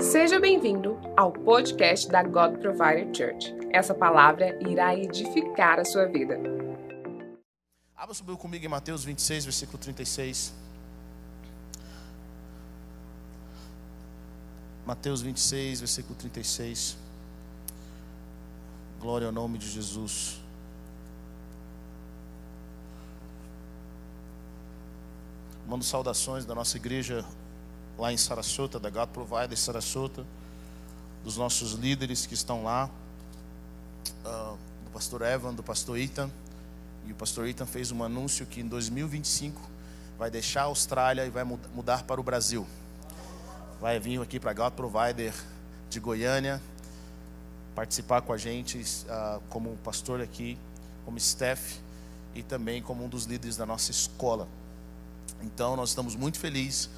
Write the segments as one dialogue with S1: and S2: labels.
S1: Seja bem-vindo ao podcast da God Provider Church. Essa palavra irá edificar a sua vida.
S2: Abra subiu comigo em Mateus 26, versículo 36. Mateus 26, versículo 36. Glória ao nome de Jesus. Mando saudações da nossa igreja lá em Sarasota, da God Provider Sarasota, dos nossos líderes que estão lá, uh, do pastor Evan, do pastor Ethan. E o pastor Ethan fez um anúncio que em 2025 vai deixar a Austrália e vai mudar para o Brasil. Vai vir aqui para a God Provider de Goiânia, participar com a gente uh, como pastor aqui, como staff e também como um dos líderes da nossa escola. Então nós estamos muito felizes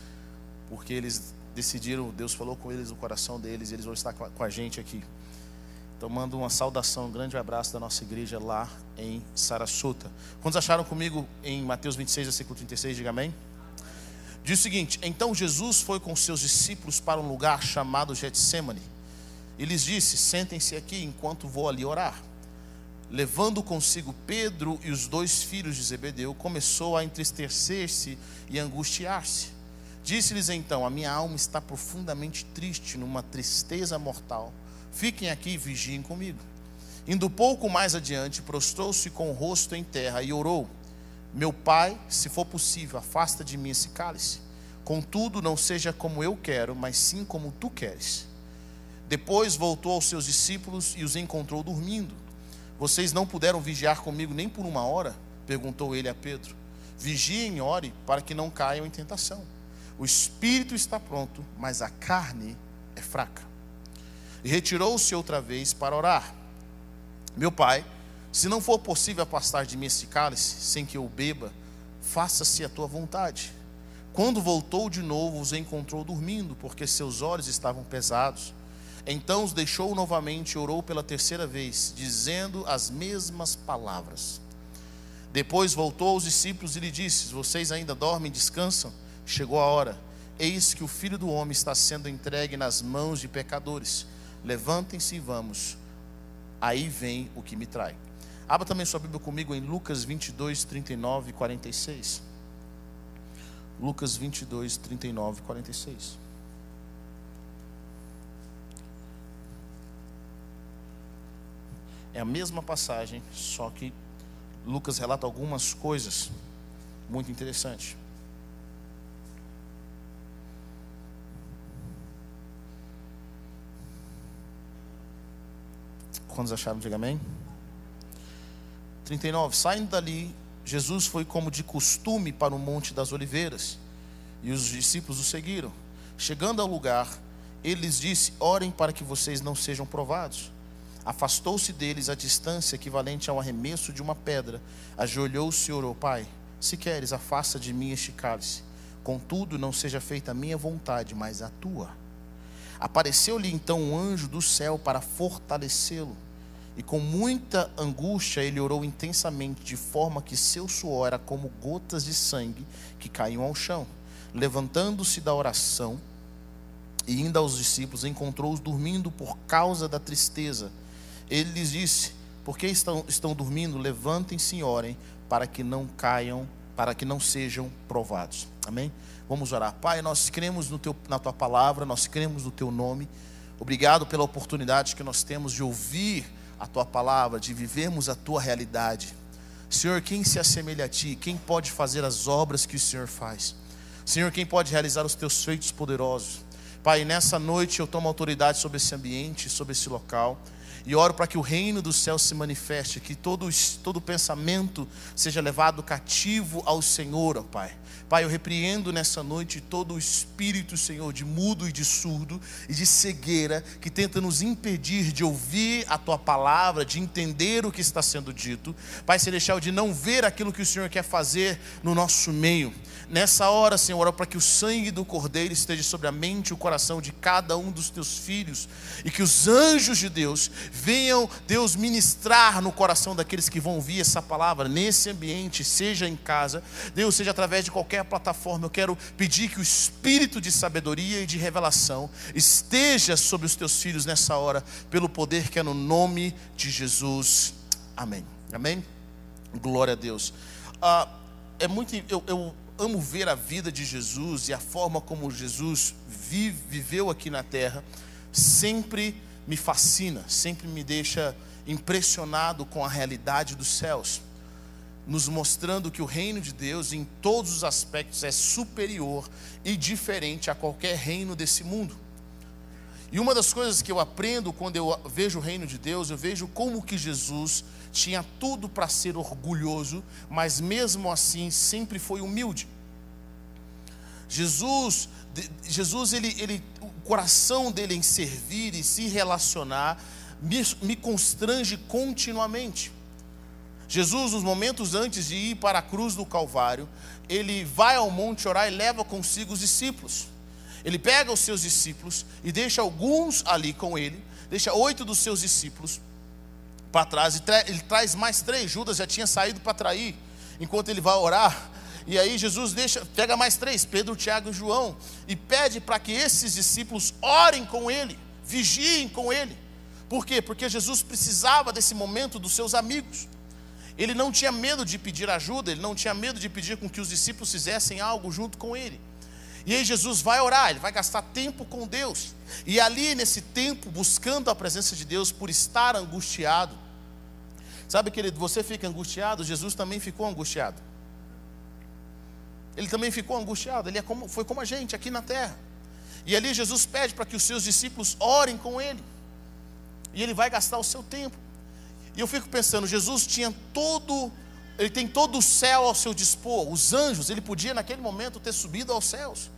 S2: porque eles decidiram, Deus falou com eles no coração deles, e eles vão estar com a gente aqui. Então mando uma saudação, um grande abraço da nossa igreja lá em Sarasota. Quantos acharam comigo em Mateus 26, versículo 36? Diga amém. Diz o seguinte: Então Jesus foi com seus discípulos para um lugar chamado Getsemane. E lhes disse: Sentem-se aqui enquanto vou ali orar. Levando consigo Pedro e os dois filhos de Zebedeu, começou a entristecer-se e angustiar-se. Disse-lhes então: A minha alma está profundamente triste, numa tristeza mortal. Fiquem aqui e vigiem comigo. Indo pouco mais adiante, prostrou-se com o rosto em terra e orou: Meu pai, se for possível, afasta de mim esse cálice. Contudo, não seja como eu quero, mas sim como tu queres. Depois voltou aos seus discípulos e os encontrou dormindo. Vocês não puderam vigiar comigo nem por uma hora? perguntou ele a Pedro. Vigiem e ore para que não caiam em tentação. O espírito está pronto, mas a carne é fraca. E retirou-se outra vez para orar. Meu pai, se não for possível afastar de mim esse cálice, sem que eu beba, faça-se a tua vontade. Quando voltou de novo, os encontrou dormindo, porque seus olhos estavam pesados. Então os deixou novamente e orou pela terceira vez, dizendo as mesmas palavras. Depois voltou aos discípulos e lhe disse: Vocês ainda dormem descansam? Chegou a hora, eis que o filho do homem está sendo entregue nas mãos de pecadores. Levantem-se e vamos. Aí vem o que me trai. Abra também sua Bíblia comigo em Lucas 22, 39 e 46. Lucas 22, 39 e 46. É a mesma passagem, só que Lucas relata algumas coisas muito interessantes. Quantos acharam? Diga amém. 39. Saindo dali, Jesus foi como de costume para o Monte das Oliveiras, e os discípulos o seguiram. Chegando ao lugar, ele lhes disse: Orem para que vocês não sejam provados. Afastou-se deles a distância equivalente ao arremesso de uma pedra. Ajoelhou-se e orou: Pai, se queres, afasta de mim este cálice. Contudo, não seja feita a minha vontade, mas a tua. Apareceu-lhe então um anjo do céu para fortalecê-lo. E com muita angústia ele orou intensamente, de forma que seu suor era como gotas de sangue que caíam ao chão. Levantando-se da oração e indo aos discípulos, encontrou-os dormindo por causa da tristeza. Ele lhes disse: Por que estão, estão dormindo? Levantem-se e orem, para que não caiam, para que não sejam provados. Amém? Vamos orar. Pai, nós cremos no teu, na tua palavra, nós cremos no teu nome. Obrigado pela oportunidade que nós temos de ouvir a tua palavra, de vivermos a tua realidade. Senhor, quem se assemelha a ti? Quem pode fazer as obras que o Senhor faz? Senhor, quem pode realizar os teus feitos poderosos? Pai, nessa noite eu tomo autoridade sobre esse ambiente, sobre esse local. E oro para que o reino do céu se manifeste, que todo, todo pensamento seja levado cativo ao Senhor, ó Pai. Pai, eu repreendo nessa noite todo o espírito, Senhor, de mudo e de surdo e de cegueira que tenta nos impedir de ouvir a tua palavra, de entender o que está sendo dito. Pai Celestial, de não ver aquilo que o Senhor quer fazer no nosso meio. Nessa hora, Senhor, para que o sangue do Cordeiro esteja sobre a mente e o coração de cada um dos teus filhos e que os anjos de Deus venham, Deus, ministrar no coração daqueles que vão ouvir essa palavra, nesse ambiente, seja em casa, Deus, seja através de qualquer plataforma. Eu quero pedir que o espírito de sabedoria e de revelação esteja sobre os teus filhos nessa hora, pelo poder que é no nome de Jesus. Amém. Amém? Glória a Deus. Ah, é muito. Eu, eu amo ver a vida de Jesus e a forma como Jesus vive, viveu aqui na terra, sempre me fascina, sempre me deixa impressionado com a realidade dos céus, nos mostrando que o reino de Deus, em todos os aspectos, é superior e diferente a qualquer reino desse mundo. E uma das coisas que eu aprendo quando eu vejo o reino de Deus, eu vejo como que Jesus tinha tudo para ser orgulhoso, mas mesmo assim sempre foi humilde. Jesus, Jesus ele, ele, o coração dele em servir e se relacionar me, me constrange continuamente. Jesus, nos momentos antes de ir para a cruz do Calvário, ele vai ao monte orar e leva consigo os discípulos. Ele pega os seus discípulos e deixa alguns ali com ele, deixa oito dos seus discípulos para trás, e ele traz mais três. Judas já tinha saído para trair, enquanto ele vai orar. E aí Jesus deixa, pega mais três, Pedro, Tiago e João, e pede para que esses discípulos orem com ele, vigiem com ele. Por quê? Porque Jesus precisava desse momento dos seus amigos. Ele não tinha medo de pedir ajuda, ele não tinha medo de pedir com que os discípulos fizessem algo junto com ele. E aí Jesus vai orar, ele vai gastar tempo com Deus. E ali nesse tempo, buscando a presença de Deus por estar angustiado, Sabe, querido, você fica angustiado, Jesus também ficou angustiado. Ele também ficou angustiado, ele é como, foi como a gente aqui na terra. E ali Jesus pede para que os seus discípulos orem com ele. E ele vai gastar o seu tempo. E eu fico pensando, Jesus tinha todo, ele tem todo o céu ao seu dispor, os anjos, ele podia naquele momento ter subido aos céus.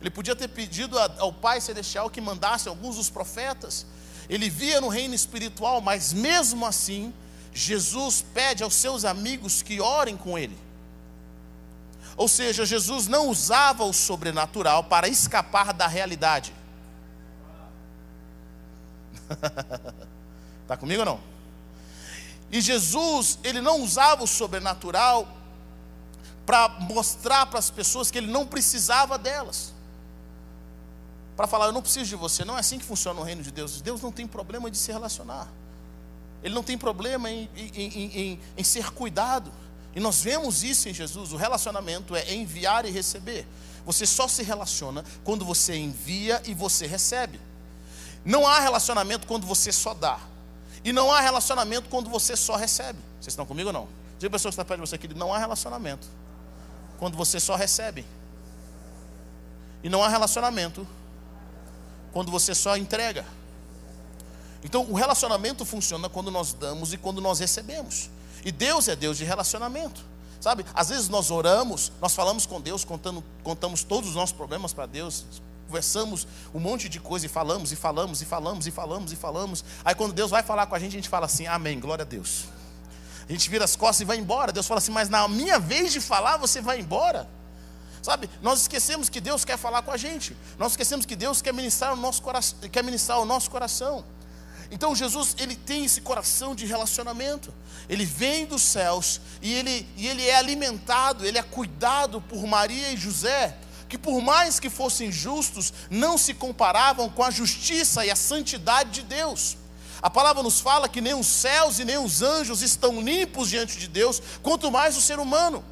S2: Ele podia ter pedido ao Pai Celestial que mandasse alguns dos profetas. Ele via no reino espiritual, mas mesmo assim, Jesus pede aos seus amigos que orem com ele. Ou seja, Jesus não usava o sobrenatural para escapar da realidade. Está comigo ou não? E Jesus, ele não usava o sobrenatural para mostrar para as pessoas que ele não precisava delas. Para falar, eu não preciso de você. Não é assim que funciona o reino de Deus. Deus não tem problema de se relacionar. Ele não tem problema em, em, em, em, ser cuidado. E nós vemos isso em Jesus. O relacionamento é enviar e receber. Você só se relaciona quando você envia e você recebe. Não há relacionamento quando você só dá. E não há relacionamento quando você só recebe. Vocês estão comigo ou não? Diga a pessoa que está perto de você, querido, não há relacionamento quando você só recebe. E não há relacionamento quando você só entrega. Então, o relacionamento funciona quando nós damos e quando nós recebemos. E Deus é Deus de relacionamento. Sabe? Às vezes nós oramos, nós falamos com Deus, contando, contamos todos os nossos problemas para Deus, conversamos um monte de coisa e falamos e falamos e falamos e falamos e falamos. Aí quando Deus vai falar com a gente, a gente fala assim: Amém, glória a Deus. A gente vira as costas e vai embora. Deus fala assim: Mas na minha vez de falar, você vai embora. Sabe, nós esquecemos que Deus quer falar com a gente. Nós esquecemos que Deus quer ministrar o nosso coração, quer ministrar o nosso coração. Então Jesus, ele tem esse coração de relacionamento. Ele vem dos céus e ele, e ele é alimentado, ele é cuidado por Maria e José, que por mais que fossem justos, não se comparavam com a justiça e a santidade de Deus. A palavra nos fala que nem os céus e nem os anjos estão limpos diante de Deus, quanto mais o ser humano.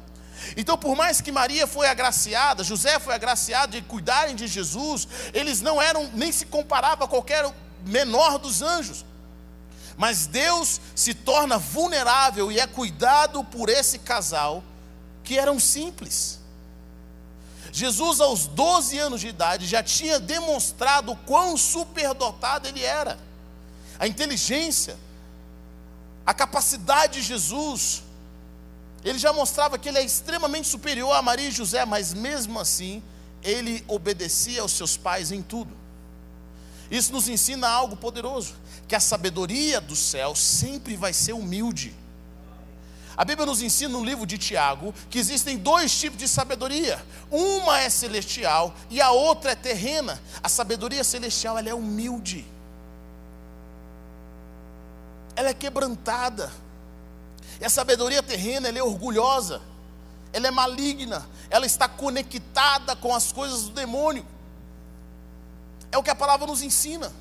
S2: Então, por mais que Maria foi agraciada, José foi agraciado de cuidarem de Jesus, eles não eram, nem se comparavam a qualquer menor dos anjos. Mas Deus se torna vulnerável e é cuidado por esse casal que eram simples. Jesus, aos 12 anos de idade, já tinha demonstrado quão superdotado ele era. A inteligência, a capacidade de Jesus, ele já mostrava que ele é extremamente superior a Maria e José, mas mesmo assim, ele obedecia aos seus pais em tudo. Isso nos ensina algo poderoso: que a sabedoria do céu sempre vai ser humilde. A Bíblia nos ensina no livro de Tiago que existem dois tipos de sabedoria. Uma é celestial e a outra é terrena. A sabedoria celestial ela é humilde. ela é quebrantada. E a sabedoria terrena, ela é orgulhosa, ela é maligna, ela está conectada com as coisas do demônio. É o que a palavra nos ensina.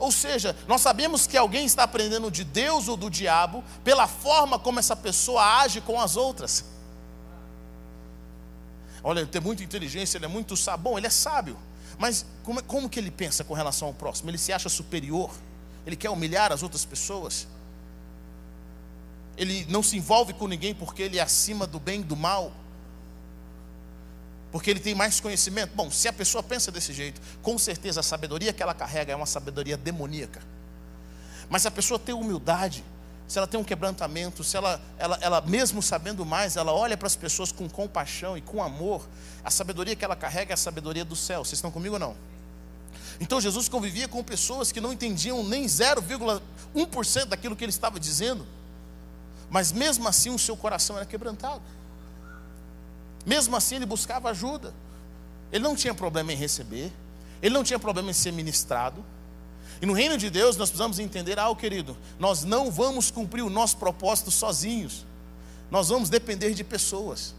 S2: Ou seja, nós sabemos que alguém está aprendendo de Deus ou do diabo pela forma como essa pessoa age com as outras. Olha, ele tem muita inteligência, ele é muito. Bom, ele é sábio. Mas como, como que ele pensa com relação ao próximo? Ele se acha superior? Ele quer humilhar as outras pessoas? Ele não se envolve com ninguém porque ele é acima do bem e do mal? Porque ele tem mais conhecimento? Bom, se a pessoa pensa desse jeito, com certeza a sabedoria que ela carrega é uma sabedoria demoníaca. Mas se a pessoa tem humildade, se ela tem um quebrantamento, se ela, ela, ela mesmo sabendo mais, ela olha para as pessoas com compaixão e com amor, a sabedoria que ela carrega é a sabedoria do céu. Vocês estão comigo ou não? Então Jesus convivia com pessoas que não entendiam nem 0,1% daquilo que ele estava dizendo, mas mesmo assim o seu coração era quebrantado. Mesmo assim ele buscava ajuda. Ele não tinha problema em receber, ele não tinha problema em ser ministrado. E no reino de Deus nós precisamos entender algo, querido. Nós não vamos cumprir o nosso propósito sozinhos. Nós vamos depender de pessoas.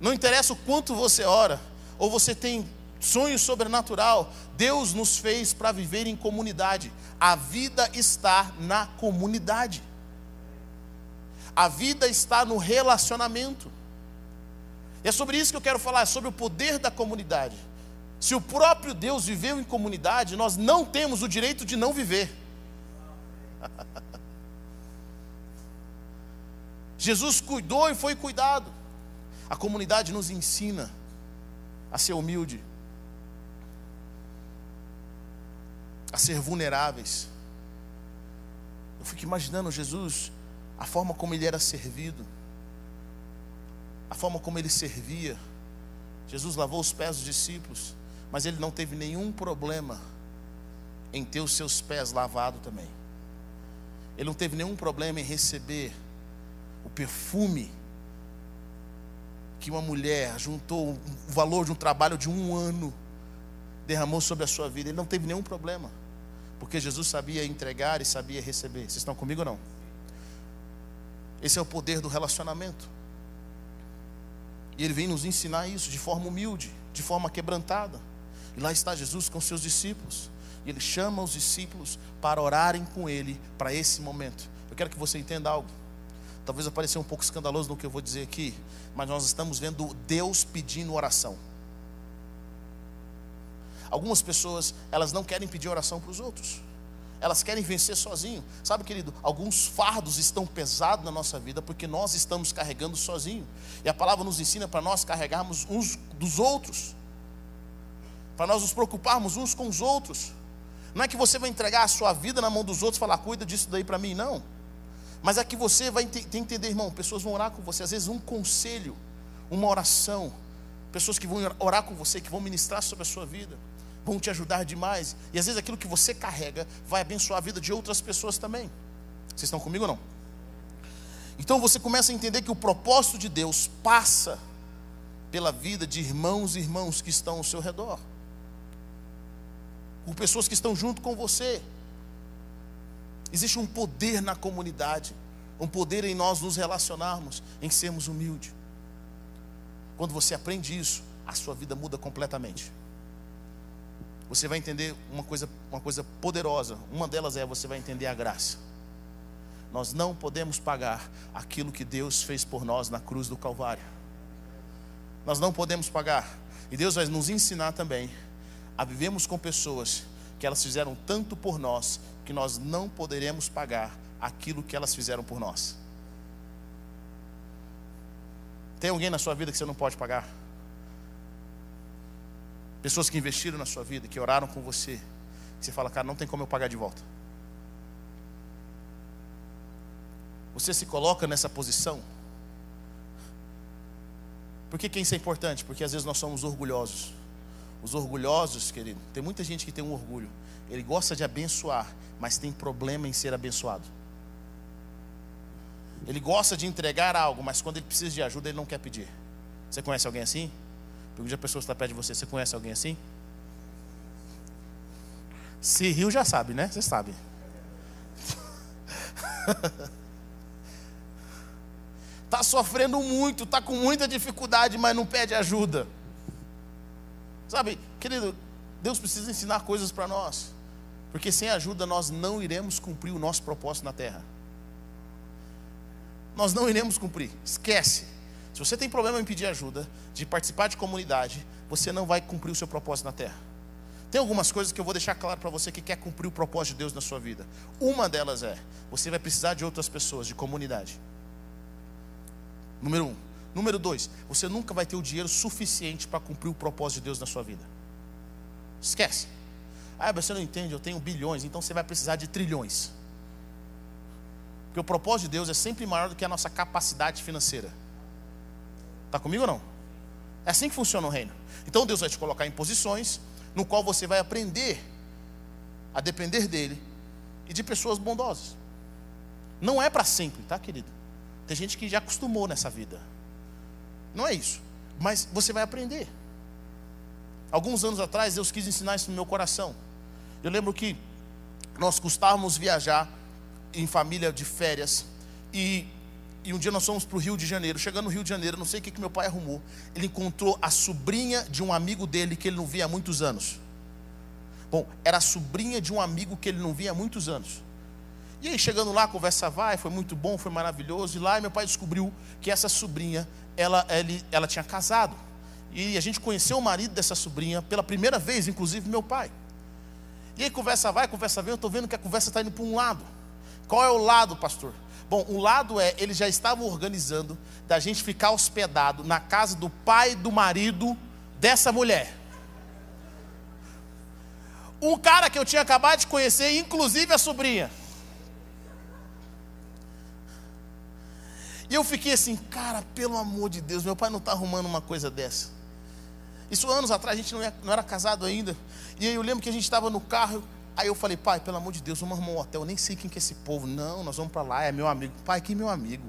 S2: Não interessa o quanto você ora, ou você tem sonho sobrenatural, Deus nos fez para viver em comunidade. A vida está na comunidade. A vida está no relacionamento. E é sobre isso que eu quero falar, sobre o poder da comunidade. Se o próprio Deus viveu em comunidade, nós não temos o direito de não viver. Jesus cuidou e foi cuidado. A comunidade nos ensina a ser humilde, a ser vulneráveis. Eu fico imaginando Jesus, a forma como ele era servido, a forma como ele servia. Jesus lavou os pés dos discípulos mas ele não teve nenhum problema em ter os seus pés lavados também. Ele não teve nenhum problema em receber o perfume que uma mulher juntou o valor de um trabalho de um ano, derramou sobre a sua vida. Ele não teve nenhum problema, porque Jesus sabia entregar e sabia receber. Vocês estão comigo ou não? Esse é o poder do relacionamento. E ele vem nos ensinar isso de forma humilde, de forma quebrantada. E lá está Jesus com seus discípulos. E ele chama os discípulos para orarem com ele para esse momento. Eu quero que você entenda algo. Talvez pareça um pouco escandaloso no que eu vou dizer aqui, mas nós estamos vendo Deus pedindo oração. Algumas pessoas, elas não querem pedir oração para os outros. Elas querem vencer sozinho. Sabe, querido, alguns fardos estão pesados na nossa vida porque nós estamos carregando sozinho. E a palavra nos ensina para nós carregarmos uns dos outros para nós nos preocuparmos uns com os outros. Não é que você vai entregar a sua vida na mão dos outros e falar, cuida disso daí para mim, não. Mas é que você vai ter que entender, irmão, pessoas vão orar com você, às vezes um conselho, uma oração, pessoas que vão orar com você, que vão ministrar sobre a sua vida, vão te ajudar demais. E às vezes aquilo que você carrega vai abençoar a vida de outras pessoas também. Vocês estão comigo ou não? Então você começa a entender que o propósito de Deus passa pela vida de irmãos e irmãos que estão ao seu redor por pessoas que estão junto com você. Existe um poder na comunidade, um poder em nós nos relacionarmos, em sermos humildes. Quando você aprende isso, a sua vida muda completamente. Você vai entender uma coisa, uma coisa poderosa. Uma delas é você vai entender a graça. Nós não podemos pagar aquilo que Deus fez por nós na cruz do Calvário. Nós não podemos pagar. E Deus vai nos ensinar também a vivermos com pessoas que elas fizeram tanto por nós que nós não poderemos pagar aquilo que elas fizeram por nós. Tem alguém na sua vida que você não pode pagar? Pessoas que investiram na sua vida, que oraram com você, que você fala, cara, não tem como eu pagar de volta. Você se coloca nessa posição. Por que, que isso é importante? Porque às vezes nós somos orgulhosos. Os orgulhosos, querido, tem muita gente que tem um orgulho. Ele gosta de abençoar, mas tem problema em ser abençoado. Ele gosta de entregar algo, mas quando ele precisa de ajuda, ele não quer pedir. Você conhece alguém assim? Pergunte a pessoa que está perto de você: você conhece alguém assim? Se riu, já sabe, né? Você sabe. Está sofrendo muito, está com muita dificuldade, mas não pede ajuda. Sabe, querido, Deus precisa ensinar coisas para nós, porque sem ajuda nós não iremos cumprir o nosso propósito na terra. Nós não iremos cumprir, esquece. Se você tem problema em pedir ajuda, de participar de comunidade, você não vai cumprir o seu propósito na terra. Tem algumas coisas que eu vou deixar claro para você que quer cumprir o propósito de Deus na sua vida. Uma delas é: você vai precisar de outras pessoas, de comunidade. Número um. Número dois, você nunca vai ter o dinheiro suficiente para cumprir o propósito de Deus na sua vida. Esquece. Ah, você não entende, eu tenho bilhões, então você vai precisar de trilhões. Porque o propósito de Deus é sempre maior do que a nossa capacidade financeira. Está comigo ou não? É assim que funciona o reino. Então Deus vai te colocar em posições no qual você vai aprender a depender dele e de pessoas bondosas. Não é para sempre, tá, querido? Tem gente que já acostumou nessa vida. Não é isso. Mas você vai aprender. Alguns anos atrás, Deus quis ensinar isso no meu coração. Eu lembro que nós custávamos viajar em família de férias. E, e um dia nós fomos para o Rio de Janeiro. Chegando no Rio de Janeiro, não sei o que, que meu pai arrumou. Ele encontrou a sobrinha de um amigo dele que ele não via há muitos anos. Bom, era a sobrinha de um amigo que ele não via há muitos anos. E aí, chegando lá, a conversa vai, foi muito bom, foi maravilhoso. E lá meu pai descobriu que essa sobrinha, ela, ele, ela tinha casado. E a gente conheceu o marido dessa sobrinha pela primeira vez, inclusive meu pai. E aí, conversa vai, conversa vem, eu estou vendo que a conversa está indo para um lado. Qual é o lado, pastor? Bom, o lado é, eles já estavam organizando da gente ficar hospedado na casa do pai do marido dessa mulher. Um cara que eu tinha acabado de conhecer, inclusive a sobrinha. E eu fiquei assim, cara, pelo amor de Deus, meu pai não está arrumando uma coisa dessa. Isso anos atrás, a gente não era, não era casado ainda. E aí eu lembro que a gente estava no carro. Aí eu falei, pai, pelo amor de Deus, vamos arrumar um hotel. Eu nem sei quem que é esse povo. Não, nós vamos para lá, é meu amigo. Pai, que meu amigo?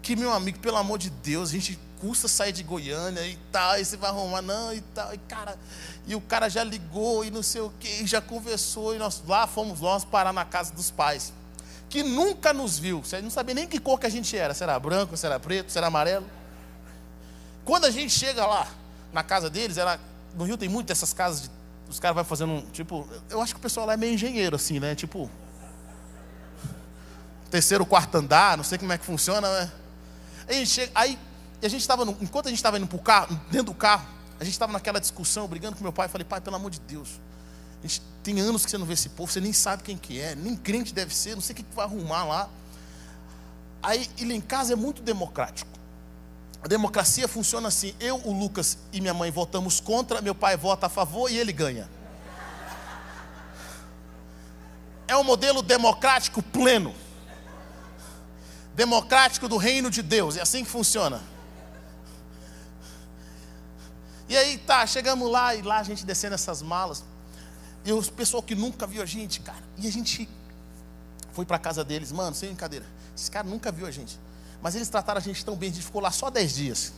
S2: Que meu amigo, pelo amor de Deus, a gente custa sair de Goiânia e tal, e você vai arrumar, não, e tal, e cara, e o cara já ligou e não sei o que, já conversou, e nós lá fomos nós parar na casa dos pais, que nunca nos viu, você não sabia nem que cor que a gente era, se era branco, se era preto, se era amarelo. Quando a gente chega lá, na casa deles, era, no Rio tem muito essas casas, de, os caras vão fazendo um, tipo, eu acho que o pessoal lá é meio engenheiro, assim, né, tipo, terceiro, quarto andar, não sei como é que funciona, né? Aí, chega, aí a gente estava, enquanto a gente estava indo para o carro, dentro do carro, a gente estava naquela discussão, brigando com meu pai. Eu falei, pai, pelo amor de Deus, a gente tem anos que você não vê esse povo, você nem sabe quem que é, nem crente deve ser, não sei o que, que vai arrumar lá. Aí, ele em casa é muito democrático. A democracia funciona assim: eu, o Lucas e minha mãe votamos contra, meu pai vota a favor e ele ganha. É um modelo democrático pleno. Democrático do reino de Deus, é assim que funciona. E aí tá, chegamos lá e lá a gente descendo essas malas. E o pessoal que nunca viu a gente, cara. E a gente foi para casa deles, mano, sem brincadeira. Esses caras nunca viu a gente. Mas eles trataram a gente tão bem, a gente ficou lá só dez dias.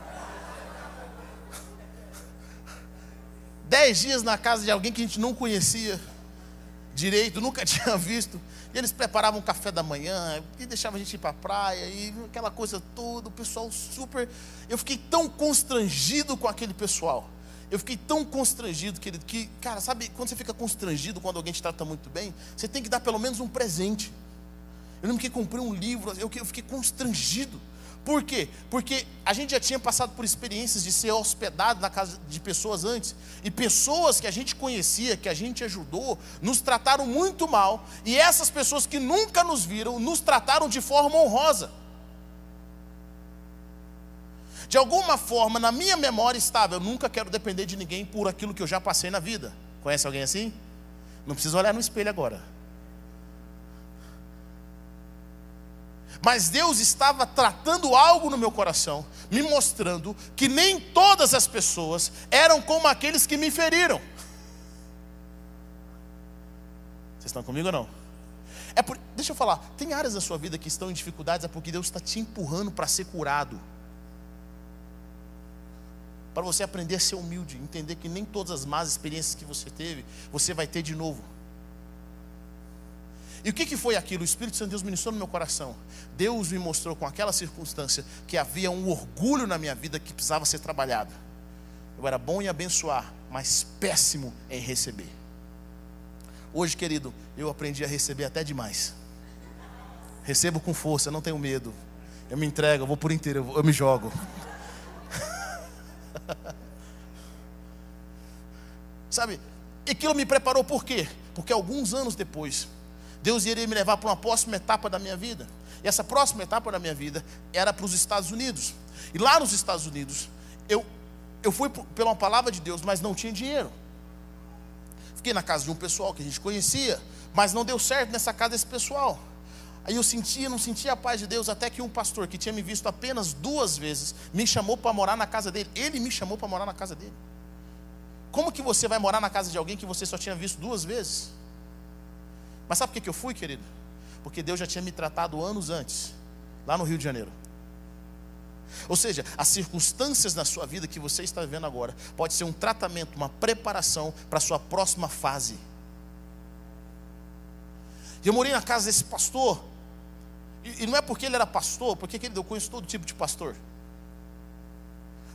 S2: Dez dias na casa de alguém que a gente não conhecia direito, nunca tinha visto. E eles preparavam café da manhã, e deixavam a gente ir para a praia, e aquela coisa toda, o pessoal super. Eu fiquei tão constrangido com aquele pessoal. Eu fiquei tão constrangido, querido, que, cara, sabe, quando você fica constrangido quando alguém te trata muito bem, você tem que dar pelo menos um presente. Eu lembro que comprei um livro, eu fiquei constrangido. Por quê? Porque a gente já tinha passado por experiências de ser hospedado na casa de pessoas antes, e pessoas que a gente conhecia, que a gente ajudou, nos trataram muito mal, e essas pessoas que nunca nos viram, nos trataram de forma honrosa. De alguma forma, na minha memória estava, eu nunca quero depender de ninguém por aquilo que eu já passei na vida. Conhece alguém assim? Não precisa olhar no espelho agora. Mas Deus estava tratando algo no meu coração, me mostrando que nem todas as pessoas eram como aqueles que me feriram. Vocês estão comigo ou não? É por, deixa eu falar, tem áreas da sua vida que estão em dificuldades, é porque Deus está te empurrando para ser curado. para você aprender a ser humilde, entender que nem todas as más experiências que você teve, você vai ter de novo. E o que, que foi aquilo? O Espírito Santo de Deus ministrou no meu coração. Deus me mostrou com aquela circunstância que havia um orgulho na minha vida que precisava ser trabalhado. Eu era bom em abençoar, mas péssimo em receber. Hoje, querido, eu aprendi a receber até demais. Recebo com força, não tenho medo. Eu me entrego, eu vou por inteiro, eu, eu me jogo. Sabe, aquilo me preparou por quê? Porque alguns anos depois, Deus iria me levar para uma próxima etapa da minha vida. E essa próxima etapa da minha vida era para os Estados Unidos. E lá nos Estados Unidos, eu, eu fui pela palavra de Deus, mas não tinha dinheiro. Fiquei na casa de um pessoal que a gente conhecia, mas não deu certo nessa casa desse pessoal. Aí eu sentia, não sentia a paz de Deus, até que um pastor que tinha me visto apenas duas vezes me chamou para morar na casa dele. Ele me chamou para morar na casa dele. Como que você vai morar na casa de alguém que você só tinha visto duas vezes? Mas sabe por que eu fui, querido? Porque Deus já tinha me tratado anos antes, lá no Rio de Janeiro. Ou seja, as circunstâncias na sua vida que você está vivendo agora pode ser um tratamento, uma preparação para a sua próxima fase. E eu morei na casa desse pastor, e, não é porque ele era pastor, porque querido, eu conheço todo tipo de pastor.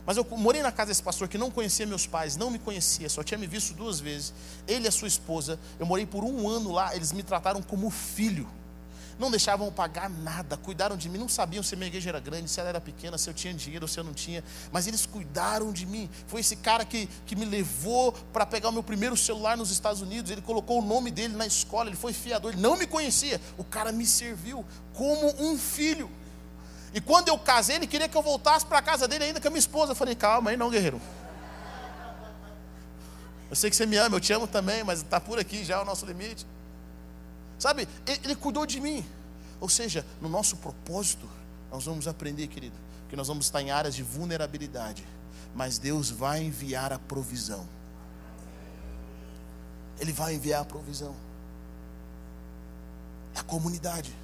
S2: Mas eu morei na casa desse pastor que não conhecia meus pais, não me conhecia, só tinha me visto duas vezes. Ele e a sua esposa. Eu morei por um ano lá, eles me trataram como filho. Não deixavam pagar nada, cuidaram de mim. Não sabiam se minha igreja era grande, se ela era pequena, se eu tinha dinheiro ou se eu não tinha. Mas eles cuidaram de mim. Foi esse cara que, que me levou para pegar o meu primeiro celular nos Estados Unidos. Ele colocou o nome dele na escola, ele foi fiador. Ele não me conhecia. O cara me serviu como um filho. E quando eu casei, ele queria que eu voltasse para a casa dele ainda com a minha esposa. Eu falei, calma aí não, guerreiro. Eu sei que você me ama, eu te amo também, mas está por aqui já é o nosso limite. Sabe, ele, cuidou de mim. Ou seja, no nosso propósito, nós vamos aprender, querido, que nós vamos estar em áreas de vulnerabilidade, mas Deus vai enviar a provisão. Ele vai enviar a provisão. É a comunidade.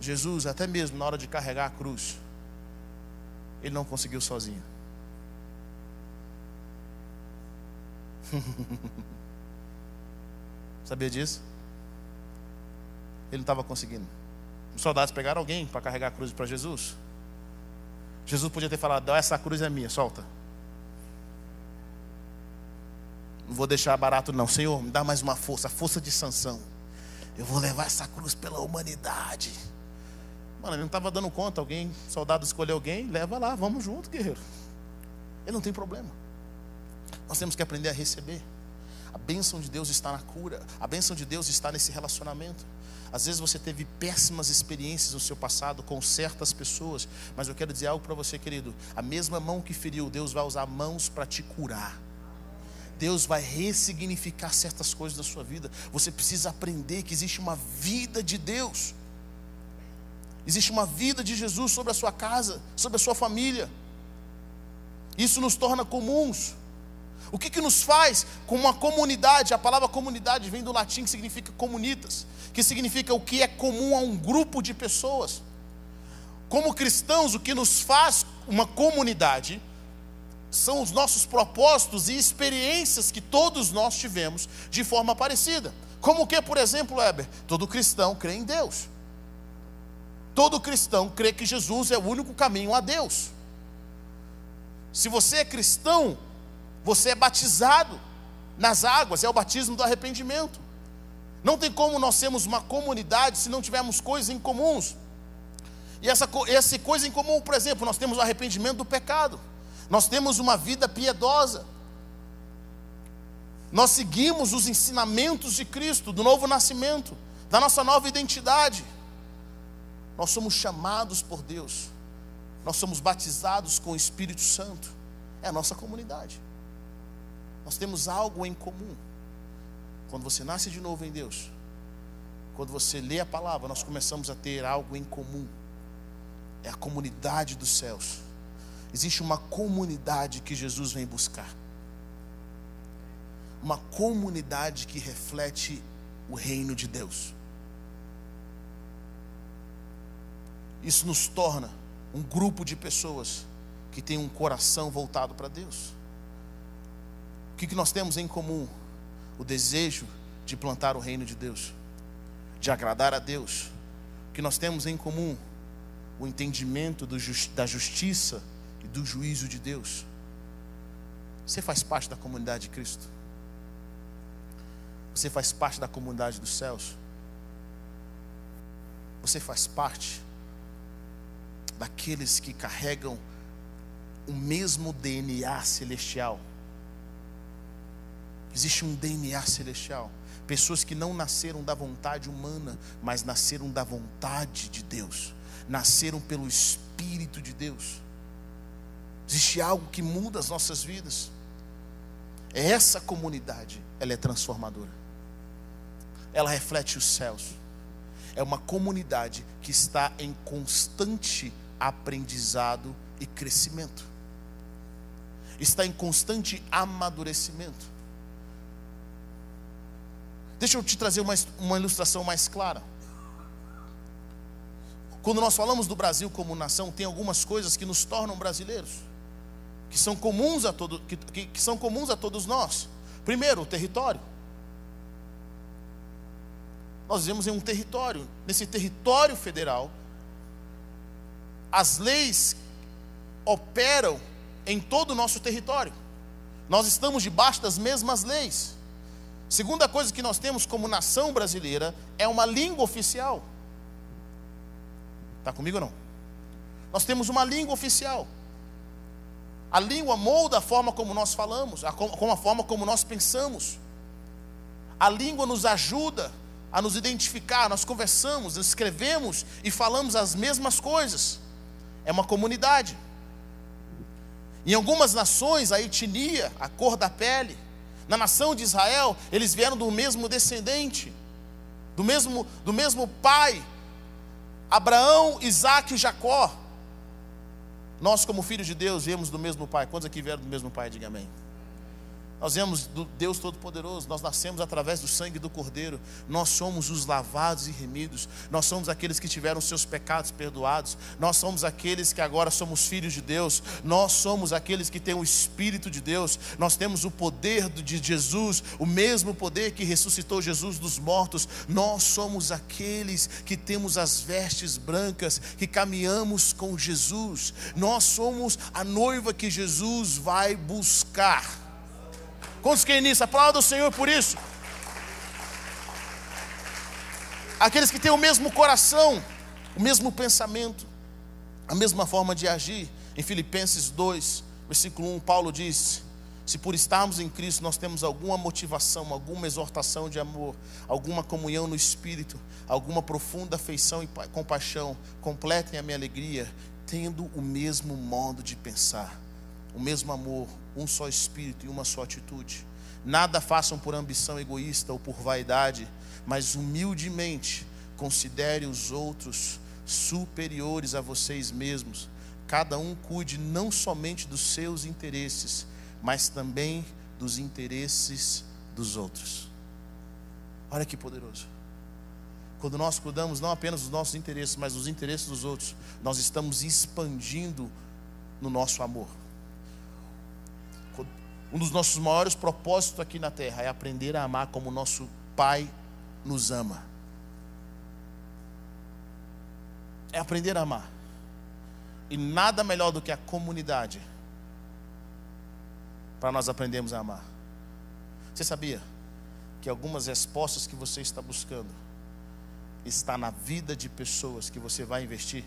S2: Jesus, até mesmo na hora de carregar a cruz, ele não conseguiu sozinho. Sabia disso? Ele não estava conseguindo. Os soldados pegaram alguém para carregar a cruz para Jesus. Jesus podia ter falado: essa cruz é minha, solta. Não vou deixar barato, não. Senhor, me dá mais uma força, a força de sanção. Eu vou levar essa cruz pela humanidade. Mano, ele não estava dando conta. Alguém, soldado escolheu alguém, leva lá, vamos junto, guerreiro. Ele não tem problema. Nós temos que aprender a receber. A bênção de Deus está na cura. A bênção de Deus está nesse relacionamento. Às vezes você teve péssimas experiências no seu passado com certas pessoas, mas eu quero dizer algo para você, querido. A mesma mão que feriu, Deus vai usar mãos para te curar. Deus vai ressignificar certas coisas da sua vida. Você precisa aprender que existe uma vida de Deus. Existe uma vida de Jesus sobre a sua casa, sobre a sua família. Isso nos torna comuns. O que, que nos faz com uma comunidade? A palavra comunidade vem do latim que significa comunitas, que significa o que é comum a um grupo de pessoas. Como cristãos, o que nos faz uma comunidade são os nossos propósitos e experiências que todos nós tivemos de forma parecida. Como que, por exemplo, Weber? Todo cristão crê em Deus. Todo cristão crê que Jesus é o único caminho a Deus. Se você é cristão, você é batizado nas águas, é o batismo do arrependimento. Não tem como nós sermos uma comunidade se não tivermos coisas em comuns. E essa, essa coisa em comum, por exemplo, nós temos o arrependimento do pecado, nós temos uma vida piedosa, nós seguimos os ensinamentos de Cristo, do novo nascimento, da nossa nova identidade. Nós somos chamados por Deus. Nós somos batizados com o Espírito Santo. É a nossa comunidade. Nós temos algo em comum. Quando você nasce de novo em Deus, quando você lê a palavra, nós começamos a ter algo em comum. É a comunidade dos céus. Existe uma comunidade que Jesus vem buscar. Uma comunidade que reflete o reino de Deus. Isso nos torna um grupo de pessoas que tem um coração voltado para Deus. O que, que nós temos em comum? O desejo de plantar o reino de Deus, de agradar a Deus. O que nós temos em comum? O entendimento da justiça e do juízo de Deus. Você faz parte da comunidade de Cristo. Você faz parte da comunidade dos céus. Você faz parte daqueles que carregam o mesmo DNA celestial. Existe um DNA celestial. Pessoas que não nasceram da vontade humana, mas nasceram da vontade de Deus. Nasceram pelo Espírito de Deus. Existe algo que muda as nossas vidas. Essa comunidade, ela é transformadora. Ela reflete os céus. É uma comunidade que está em constante aprendizado e crescimento. Está em constante amadurecimento. Deixa eu te trazer uma, uma ilustração mais clara. Quando nós falamos do Brasil como nação, tem algumas coisas que nos tornam brasileiros, que são comuns a, todo, que, que, que são comuns a todos nós. Primeiro, o território. Nós vivemos em um território. Nesse território federal, as leis operam em todo o nosso território. Nós estamos debaixo das mesmas leis. Segunda coisa que nós temos como nação brasileira é uma língua oficial. Está comigo ou não? Nós temos uma língua oficial. A língua molda a forma como nós falamos, com a forma como nós pensamos. A língua nos ajuda a nos identificar, nós conversamos, escrevemos e falamos as mesmas coisas. É uma comunidade. Em algumas nações, a etnia, a cor da pele, na nação de Israel, eles vieram do mesmo descendente, do mesmo, do mesmo pai, Abraão, Isaac e Jacó. Nós, como filhos de Deus, viemos do mesmo pai. Quantos aqui vieram do mesmo pai? Diga amém. Nós vemos do Deus Todo-Poderoso, nós nascemos através do sangue do Cordeiro, nós somos os lavados e remidos, nós somos aqueles que tiveram seus pecados perdoados, nós somos aqueles que agora somos filhos de Deus, nós somos aqueles que têm o Espírito de Deus, nós temos o poder de Jesus, o mesmo poder que ressuscitou Jesus dos mortos, nós somos aqueles que temos as vestes brancas, que caminhamos com Jesus, nós somos a noiva que Jesus vai buscar. Quantos querem nisso? Aplauda o Senhor por isso. Aqueles que têm o mesmo coração, o mesmo pensamento, a mesma forma de agir. Em Filipenses 2, versículo 1, Paulo diz: Se por estarmos em Cristo nós temos alguma motivação, alguma exortação de amor, alguma comunhão no Espírito, alguma profunda afeição e compaixão, completem a minha alegria, tendo o mesmo modo de pensar o mesmo amor, um só espírito e uma só atitude. Nada façam por ambição egoísta ou por vaidade, mas humildemente considere os outros superiores a vocês mesmos. Cada um cuide não somente dos seus interesses, mas também dos interesses dos outros. Olha que poderoso. Quando nós cuidamos não apenas dos nossos interesses, mas dos interesses dos outros, nós estamos expandindo no nosso amor. Um dos nossos maiores propósitos aqui na terra é aprender a amar como nosso Pai nos ama. É aprender a amar. E nada melhor do que a comunidade para nós aprendermos a amar. Você sabia que algumas respostas que você está buscando está na vida de pessoas que você vai investir?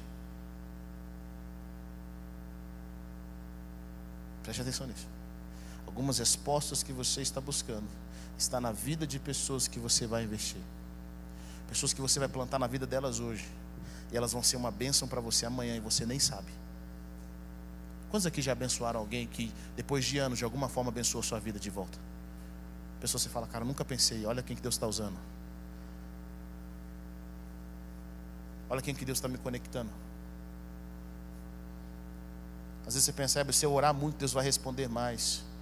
S2: Preste atenção nisso algumas respostas que você está buscando está na vida de pessoas que você vai investir. Pessoas que você vai plantar na vida delas hoje. E elas vão ser uma bênção para você amanhã e você nem sabe. Quantos aqui já abençoaram alguém que depois de anos de alguma forma abençoou sua vida de volta? A pessoa você fala, cara, nunca pensei, olha quem que Deus está usando. Olha quem que Deus está me conectando. Às vezes você percebe, se eu orar muito, Deus vai responder mais.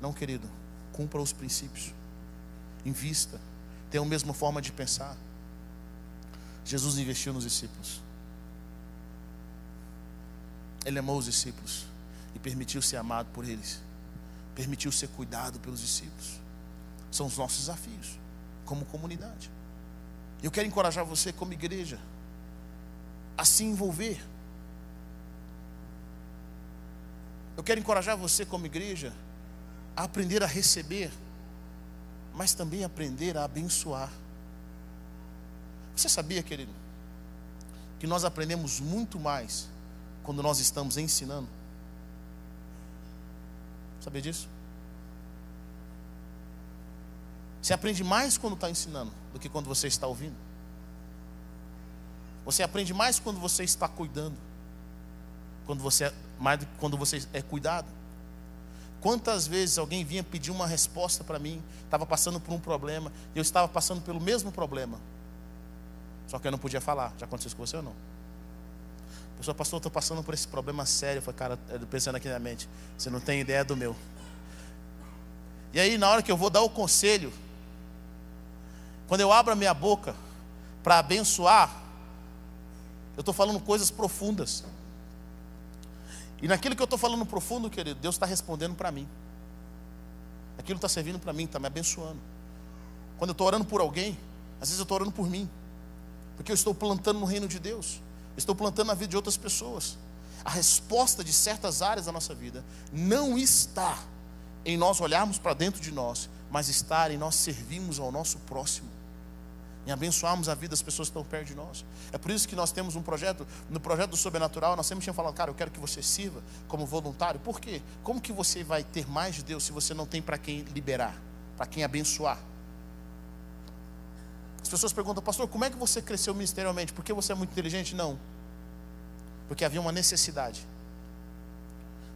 S2: Não, querido, cumpra os princípios. Invista. Tenha a mesma forma de pensar. Jesus investiu nos discípulos. Ele amou os discípulos. e permitiu ser amado por eles, permitiu ser cuidado pelos discípulos. São os nossos desafios como comunidade. Eu quero encorajar você, como igreja, a se envolver. Eu quero encorajar você, como igreja, aprender a receber, mas também aprender a abençoar. Você sabia, querido, que nós aprendemos muito mais quando nós estamos ensinando? Sabia disso? Você aprende mais quando está ensinando do que quando você está ouvindo. Você aprende mais quando você está cuidando, quando você é, mais quando você é cuidado. Quantas vezes alguém vinha pedir uma resposta para mim, estava passando por um problema, e eu estava passando pelo mesmo problema, só que eu não podia falar. Já aconteceu isso com você ou não? A pessoa, pastor, estou passando por esse problema sério. Falei, cara, pensando aqui na mente, você não tem ideia do meu. E aí, na hora que eu vou dar o conselho, quando eu abro a minha boca para abençoar, eu estou falando coisas profundas. E naquilo que eu estou falando profundo, querido, Deus está respondendo para mim. Aquilo está servindo para mim, está me abençoando. Quando eu estou orando por alguém, às vezes eu estou orando por mim, porque eu estou plantando no reino de Deus, eu estou plantando na vida de outras pessoas. A resposta de certas áreas da nossa vida não está em nós olharmos para dentro de nós, mas está em nós servirmos ao nosso próximo em abençoarmos a vida das pessoas que estão perto de nós. É por isso que nós temos um projeto, no projeto do sobrenatural, nós sempre tínhamos falado, cara, eu quero que você sirva como voluntário. Por quê? Como que você vai ter mais de Deus se você não tem para quem liberar, para quem abençoar? As pessoas perguntam, pastor, como é que você cresceu ministerialmente? Porque você é muito inteligente? Não. Porque havia uma necessidade.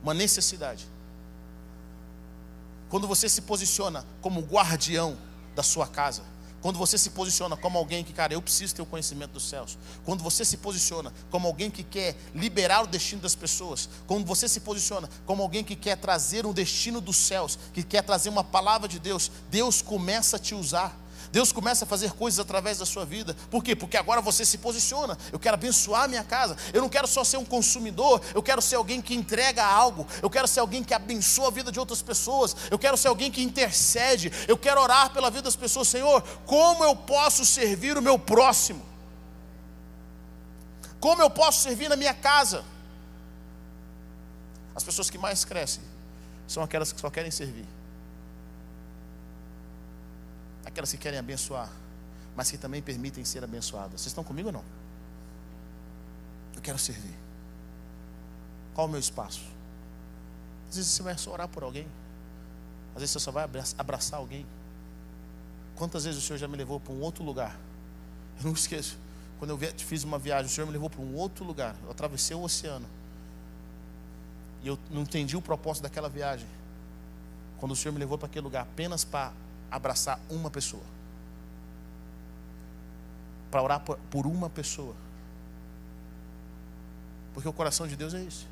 S2: Uma necessidade. Quando você se posiciona como guardião da sua casa, quando você se posiciona como alguém que, cara, eu preciso ter o conhecimento dos céus. Quando você se posiciona como alguém que quer liberar o destino das pessoas. Quando você se posiciona como alguém que quer trazer um destino dos céus, que quer trazer uma palavra de Deus, Deus começa a te usar. Deus começa a fazer coisas através da sua vida. Por quê? Porque agora você se posiciona. Eu quero abençoar a minha casa. Eu não quero só ser um consumidor, eu quero ser alguém que entrega algo. Eu quero ser alguém que abençoa a vida de outras pessoas. Eu quero ser alguém que intercede. Eu quero orar pela vida das pessoas. Senhor, como eu posso servir o meu próximo? Como eu posso servir na minha casa? As pessoas que mais crescem são aquelas que só querem servir aquelas que querem abençoar, mas que também permitem ser abençoadas. Vocês estão comigo ou não? Eu quero servir. Qual o meu espaço? Às vezes você vai só orar por alguém. Às vezes você só vai abraçar alguém. Quantas vezes o Senhor já me levou para um outro lugar? Eu não esqueço. Quando eu fiz uma viagem, o Senhor me levou para um outro lugar. Eu atravessei o oceano. E eu não entendi o propósito daquela viagem. Quando o Senhor me levou para aquele lugar apenas para abraçar uma pessoa. Para orar por uma pessoa. Porque o coração de Deus é esse.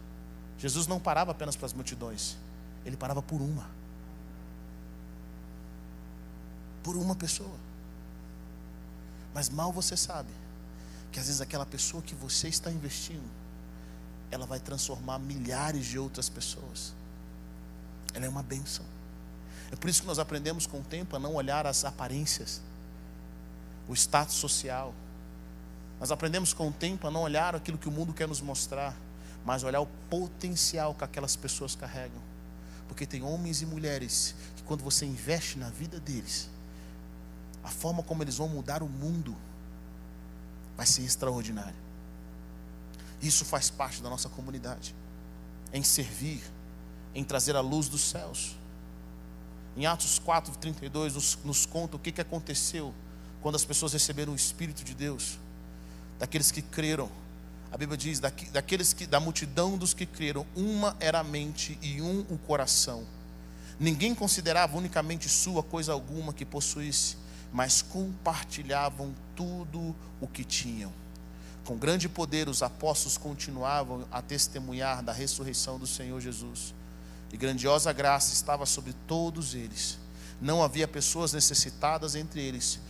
S2: Jesus não parava apenas para as multidões, ele parava por uma. Por uma pessoa. Mas mal você sabe que às vezes aquela pessoa que você está investindo, ela vai transformar milhares de outras pessoas. Ela é uma bênção. É por isso que nós aprendemos com o tempo a não olhar as aparências, o status social. Nós aprendemos com o tempo a não olhar aquilo que o mundo quer nos mostrar, mas olhar o potencial que aquelas pessoas carregam. Porque tem homens e mulheres que, quando você investe na vida deles, a forma como eles vão mudar o mundo vai ser extraordinária. Isso faz parte da nossa comunidade, em servir, em trazer a luz dos céus. Em Atos 4, 32, nos, nos conta o que, que aconteceu quando as pessoas receberam o Espírito de Deus, daqueles que creram. A Bíblia diz: daqueles que, da multidão dos que creram, uma era a mente e um o coração. Ninguém considerava unicamente sua coisa alguma que possuísse, mas compartilhavam tudo o que tinham. Com grande poder, os apóstolos continuavam a testemunhar da ressurreição do Senhor Jesus e grandiosa graça estava sobre todos eles. Não havia pessoas necessitadas entre eles,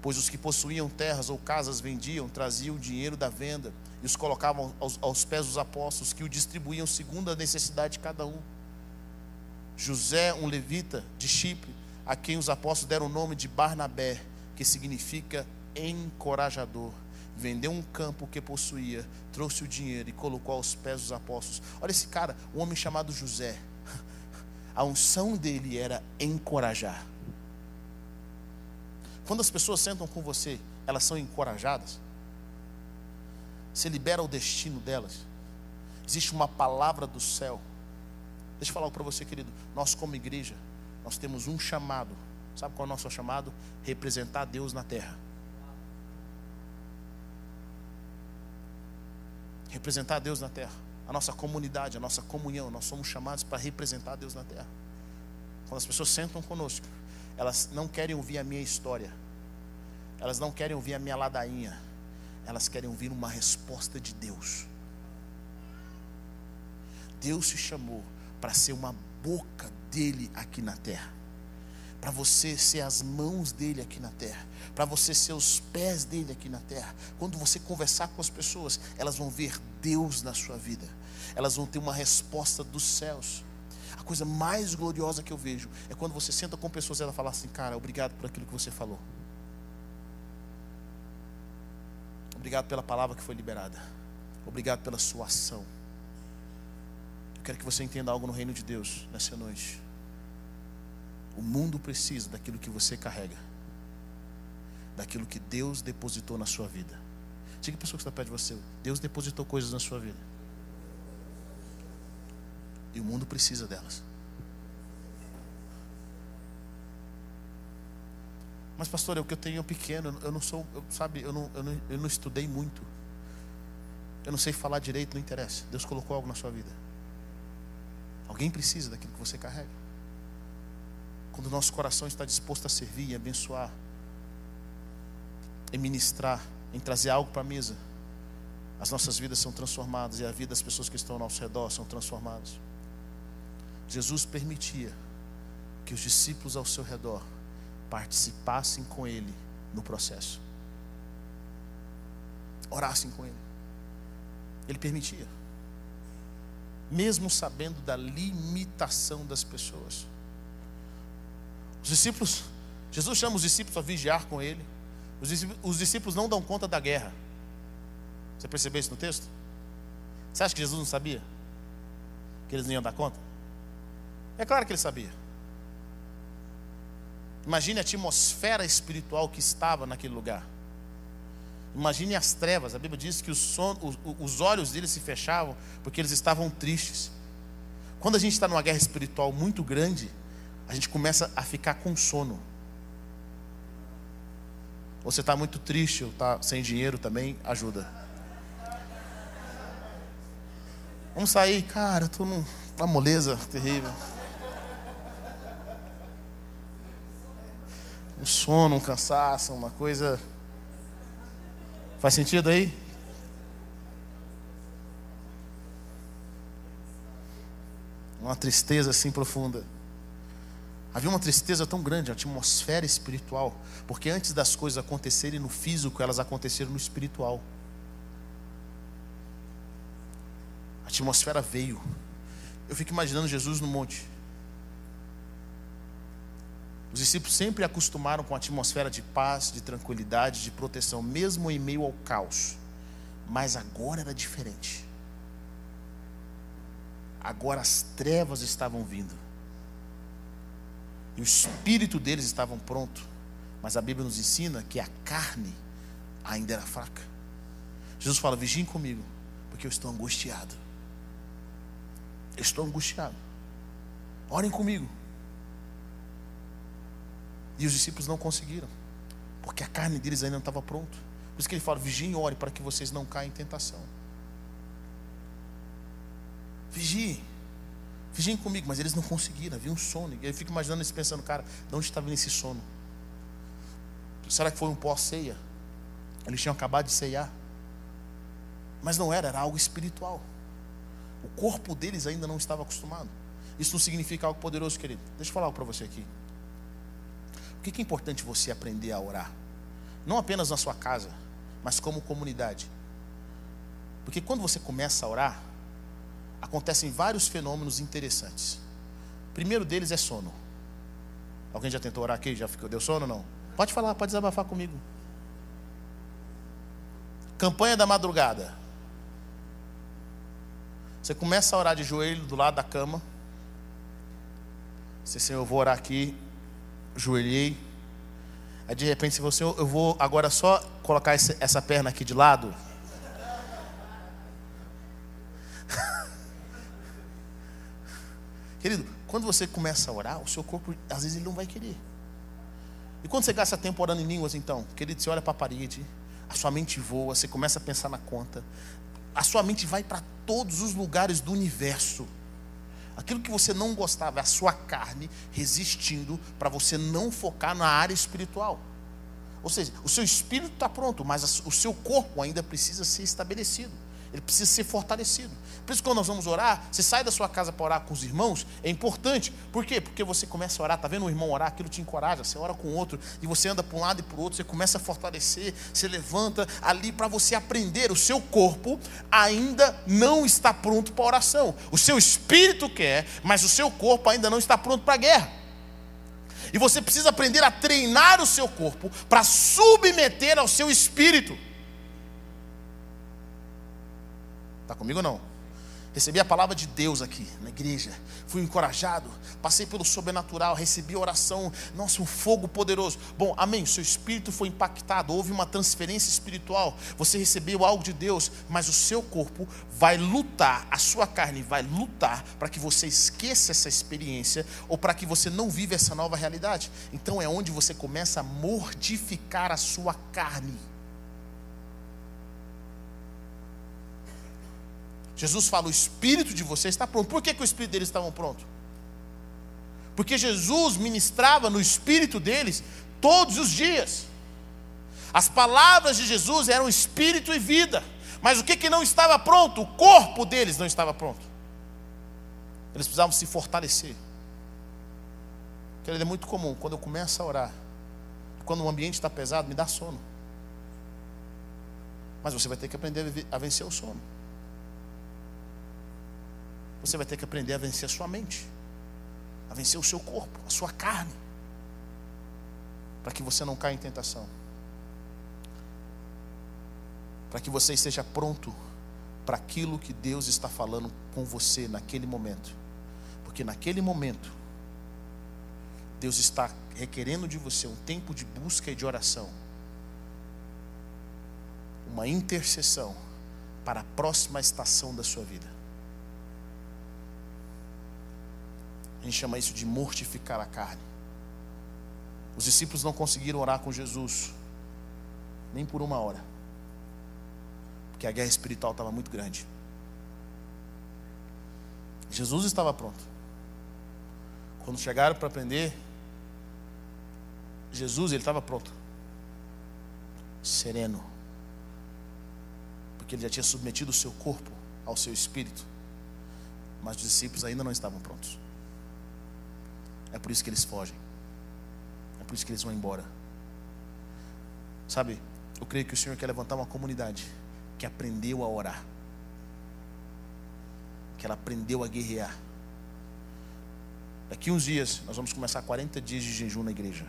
S2: pois os que possuíam terras ou casas vendiam, traziam o dinheiro da venda e os colocavam aos, aos pés dos apóstolos, que o distribuíam segundo a necessidade de cada um. José, um levita de Chipre, a quem os apóstolos deram o nome de Barnabé, que significa encorajador. Vendeu um campo que possuía, trouxe o dinheiro e colocou aos pés dos apóstolos. Olha esse cara, um homem chamado José. A unção dele era encorajar. Quando as pessoas sentam com você, elas são encorajadas. Você libera o destino delas. Existe uma palavra do céu. Deixa eu falar para você, querido. Nós, como igreja, nós temos um chamado. Sabe qual é o nosso chamado? Representar Deus na terra. Representar Deus na terra. A nossa comunidade, a nossa comunhão. Nós somos chamados para representar Deus na terra. Quando as pessoas sentam conosco, elas não querem ouvir a minha história. Elas não querem ouvir a minha ladainha. Elas querem ouvir uma resposta de Deus. Deus se chamou para ser uma boca dele aqui na terra. Para você ser as mãos dele aqui na terra. Para você ser os pés dele aqui na terra. Quando você conversar com as pessoas, elas vão ver Deus na sua vida. Elas vão ter uma resposta dos céus. A coisa mais gloriosa que eu vejo é quando você senta com pessoas e ela fala assim: Cara, obrigado por aquilo que você falou. Obrigado pela palavra que foi liberada. Obrigado pela sua ação. Eu quero que você entenda algo no reino de Deus nessa noite. O mundo precisa daquilo que você carrega, daquilo que Deus depositou na sua vida. Diga a pessoa que está perto de você: Deus depositou coisas na sua vida. E o mundo precisa delas. Mas, pastor, é o que eu tenho pequeno. Eu não sou, eu, sabe, eu não, eu, não, eu não estudei muito. Eu não sei falar direito, não interessa. Deus colocou algo na sua vida. Alguém precisa daquilo que você carrega. Quando o nosso coração está disposto a servir e abençoar, em ministrar, em trazer algo para a mesa, as nossas vidas são transformadas e a vida das pessoas que estão ao nosso redor são transformadas. Jesus permitia que os discípulos ao seu redor participassem com Ele no processo, orassem com Ele. Ele permitia, mesmo sabendo da limitação das pessoas. Os discípulos, Jesus chama os discípulos a vigiar com Ele. Os discípulos, os discípulos não dão conta da guerra. Você percebeu isso no texto? Você acha que Jesus não sabia? Que eles não iam dar conta? É claro que ele sabia. Imagine a atmosfera espiritual que estava naquele lugar. Imagine as trevas. A Bíblia diz que os, os, os olhos deles se fechavam porque eles estavam tristes. Quando a gente está numa guerra espiritual muito grande, a gente começa a ficar com sono. Você está muito triste ou está sem dinheiro também, ajuda. Vamos sair, cara, estou numa moleza terrível. um sono, um cansaço, uma coisa. Faz sentido aí? Uma tristeza assim profunda. Havia uma tristeza tão grande, uma atmosfera espiritual, porque antes das coisas acontecerem no físico, elas aconteceram no espiritual. A atmosfera veio. Eu fico imaginando Jesus no monte. Os discípulos sempre acostumaram com a atmosfera de paz, de tranquilidade, de proteção, mesmo em meio ao caos. Mas agora era diferente. Agora as trevas estavam vindo. E o espírito deles estava pronto. Mas a Bíblia nos ensina que a carne ainda era fraca. Jesus fala: vigiem comigo, porque eu estou angustiado. Eu estou angustiado. Orem comigo. E os discípulos não conseguiram, porque a carne deles ainda não estava pronta. Por isso que ele fala: vigiem e ore para que vocês não caem em tentação. Vigiem. Vigiem comigo, mas eles não conseguiram, havia um sono. E eu fico imaginando eles pensando, cara, de onde está vindo esse sono? Será que foi um pós-ceia? Eles tinham acabado de ceiar. Mas não era, era algo espiritual. O corpo deles ainda não estava acostumado. Isso não significa algo poderoso, querido. Deixa eu falar algo para você aqui que é importante você aprender a orar? Não apenas na sua casa, mas como comunidade. Porque quando você começa a orar, acontecem vários fenômenos interessantes. O primeiro deles é sono. Alguém já tentou orar aqui? Já ficou, deu sono ou não? Pode falar, pode desabafar comigo. Campanha da madrugada. Você começa a orar de joelho do lado da cama. Você, Senhor, eu vou orar aqui, joelhei. Aí de repente, você, eu vou agora só colocar essa perna aqui de lado. Querido, quando você começa a orar, o seu corpo, às vezes, ele não vai querer. E quando você gasta tempo orando em línguas, então, querido, você olha para a parede, a sua mente voa, você começa a pensar na conta, a sua mente vai para todos os lugares do universo. Aquilo que você não gostava é a sua carne resistindo para você não focar na área espiritual. Ou seja, o seu espírito está pronto, mas o seu corpo ainda precisa ser estabelecido ele precisa ser fortalecido. Por isso, quando nós vamos orar, você sai da sua casa para orar com os irmãos, é importante. Por quê? Porque você começa a orar, está vendo o irmão orar, aquilo te encoraja, você ora com outro, e você anda para um lado e para o outro, você começa a fortalecer, você levanta ali para você aprender. O seu corpo ainda não está pronto para oração. O seu espírito quer, mas o seu corpo ainda não está pronto para a guerra. E você precisa aprender a treinar o seu corpo para submeter ao seu espírito. Está comigo ou não? Recebi a palavra de Deus aqui na igreja. Fui encorajado, passei pelo sobrenatural, recebi oração. Nossa, um fogo poderoso. Bom, amém. Seu espírito foi impactado, houve uma transferência espiritual. Você recebeu algo de Deus, mas o seu corpo vai lutar, a sua carne vai lutar para que você esqueça essa experiência ou para que você não viva essa nova realidade. Então é onde você começa a mortificar a sua carne. Jesus fala: o espírito de vocês está pronto. Por que, que o espírito deles estava pronto? Porque Jesus ministrava no espírito deles todos os dias. As palavras de Jesus eram espírito e vida. Mas o que, que não estava pronto? O corpo deles não estava pronto. Eles precisavam se fortalecer. Querido, é muito comum quando eu começo a orar, quando o ambiente está pesado, me dá sono. Mas você vai ter que aprender a vencer o sono você vai ter que aprender a vencer a sua mente, a vencer o seu corpo, a sua carne, para que você não caia em tentação, para que você esteja pronto para aquilo que Deus está falando com você naquele momento, porque naquele momento, Deus está requerendo de você um tempo de busca e de oração, uma intercessão para a próxima estação da sua vida. A gente chama isso de mortificar a carne. Os discípulos não conseguiram orar com Jesus, nem por uma hora, porque a guerra espiritual estava muito grande. Jesus estava pronto. Quando chegaram para aprender, Jesus ele estava pronto, sereno, porque ele já tinha submetido o seu corpo ao seu espírito, mas os discípulos ainda não estavam prontos. É por isso que eles fogem. É por isso que eles vão embora. Sabe, eu creio que o Senhor quer levantar uma comunidade que aprendeu a orar, que ela aprendeu a guerrear. Daqui uns dias nós vamos começar 40 dias de jejum na igreja.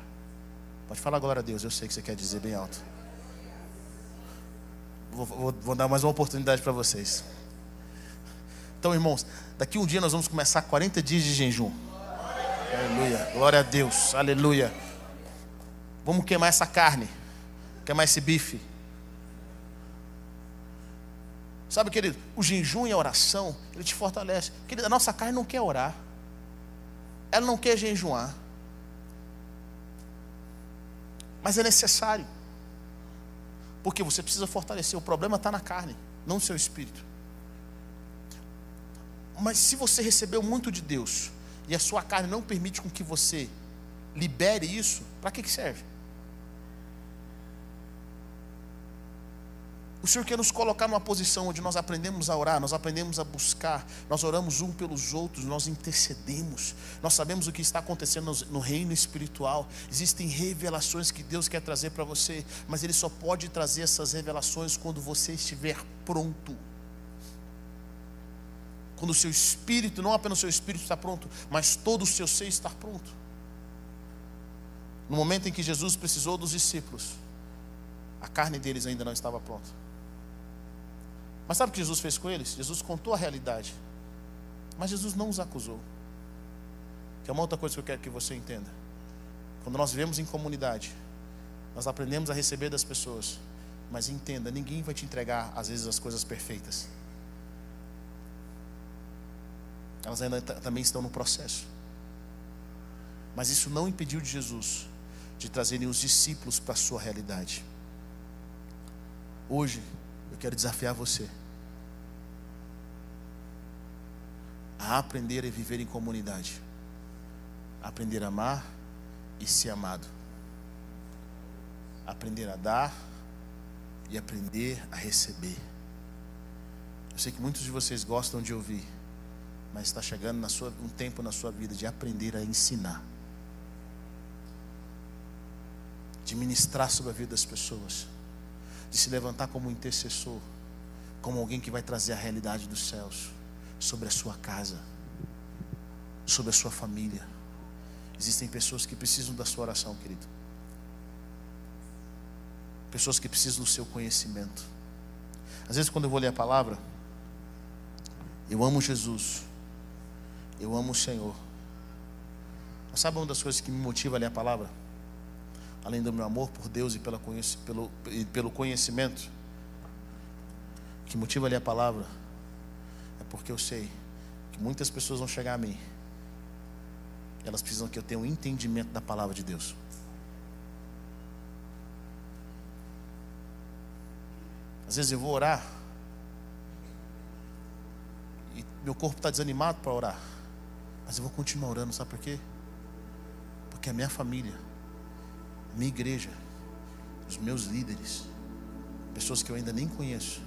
S2: Pode falar glória a Deus, eu sei que você quer dizer bem alto. Vou, vou, vou dar mais uma oportunidade para vocês. Então, irmãos, daqui um dia nós vamos começar 40 dias de jejum. Aleluia. Glória a Deus. Aleluia. Vamos queimar essa carne. Queimar esse bife. Sabe, querido, o jejum e a oração, ele te fortalece. Querido, a nossa carne não quer orar. Ela não quer jejuar. Mas é necessário. Porque você precisa fortalecer. O problema está na carne, não no seu espírito. Mas se você recebeu muito de Deus, e a sua carne não permite com que você libere isso, para que, que serve? O Senhor quer nos colocar numa posição onde nós aprendemos a orar, nós aprendemos a buscar, nós oramos um pelos outros, nós intercedemos, nós sabemos o que está acontecendo no reino espiritual. Existem revelações que Deus quer trazer para você, mas Ele só pode trazer essas revelações quando você estiver pronto. Quando o seu espírito, não apenas o seu espírito está pronto, mas todo o seu ser está pronto. No momento em que Jesus precisou dos discípulos, a carne deles ainda não estava pronta. Mas sabe o que Jesus fez com eles? Jesus contou a realidade. Mas Jesus não os acusou. Que é uma outra coisa que eu quero que você entenda. Quando nós vivemos em comunidade, nós aprendemos a receber das pessoas. Mas entenda, ninguém vai te entregar, às vezes, as coisas perfeitas. Elas ainda também estão no processo. Mas isso não impediu de Jesus de trazerem os discípulos para a sua realidade. Hoje, eu quero desafiar você a aprender a viver em comunidade, a aprender a amar e ser amado, aprender a dar e aprender a receber. Eu sei que muitos de vocês gostam de ouvir, mas está chegando sua, um tempo na sua vida de aprender a ensinar, de ministrar sobre a vida das pessoas, de se levantar como intercessor, como alguém que vai trazer a realidade dos céus sobre a sua casa, sobre a sua família. Existem pessoas que precisam da sua oração, querido. Pessoas que precisam do seu conhecimento. Às vezes, quando eu vou ler a palavra, eu amo Jesus, eu amo o Senhor. Mas sabe uma das coisas que me motiva a ler a palavra? Além do meu amor por Deus e pelo, pelo conhecimento, que motiva a ler a palavra é porque eu sei que muitas pessoas vão chegar a mim. Elas precisam que eu tenha um entendimento da palavra de Deus. Às vezes eu vou orar e meu corpo está desanimado para orar, mas eu vou continuar orando, sabe por quê? Porque a minha família, a minha igreja, os meus líderes, pessoas que eu ainda nem conheço,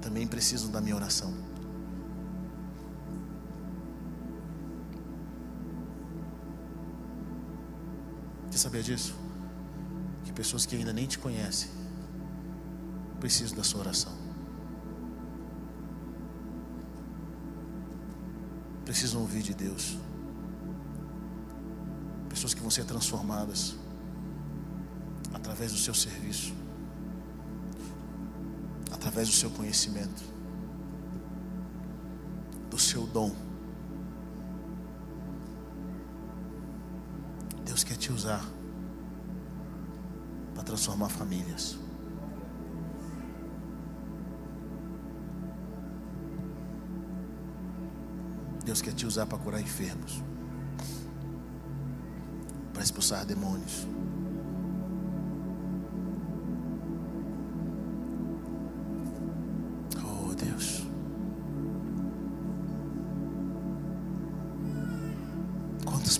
S2: também precisam da minha oração. Você sabia disso? Que pessoas que ainda nem te conhecem precisam da sua oração. Precisam ouvir de Deus. Pessoas que vão ser transformadas através do seu serviço através do seu conhecimento, do seu dom. Deus quer te usar para transformar famílias. Deus quer te usar para curar enfermos, para expulsar demônios.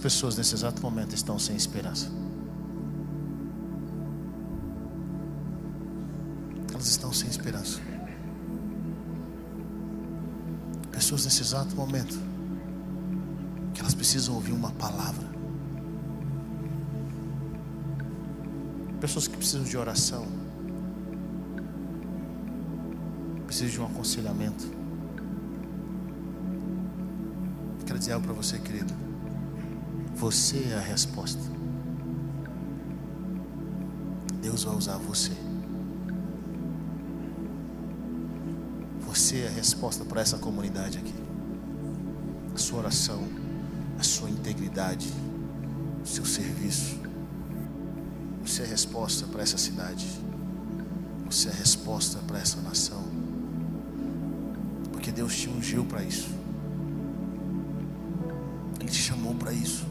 S2: pessoas nesse exato momento estão sem esperança? Elas estão sem esperança. Pessoas nesse exato momento precisam ouvir uma palavra. Pessoas que precisam de oração. Precisam de um aconselhamento. Quero dizer algo para você, querido. Você é a resposta. Deus vai usar você. Você é a resposta para essa comunidade aqui. A sua oração, a sua integridade, o seu serviço. Você é resposta para essa cidade. Você é resposta para essa nação. Porque Deus te ungiu para isso. Ele te chamou para isso.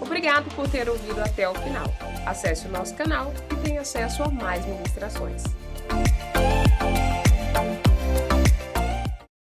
S1: Obrigado por ter ouvido até o final. Acesse o nosso canal e tenha acesso a mais ministrações.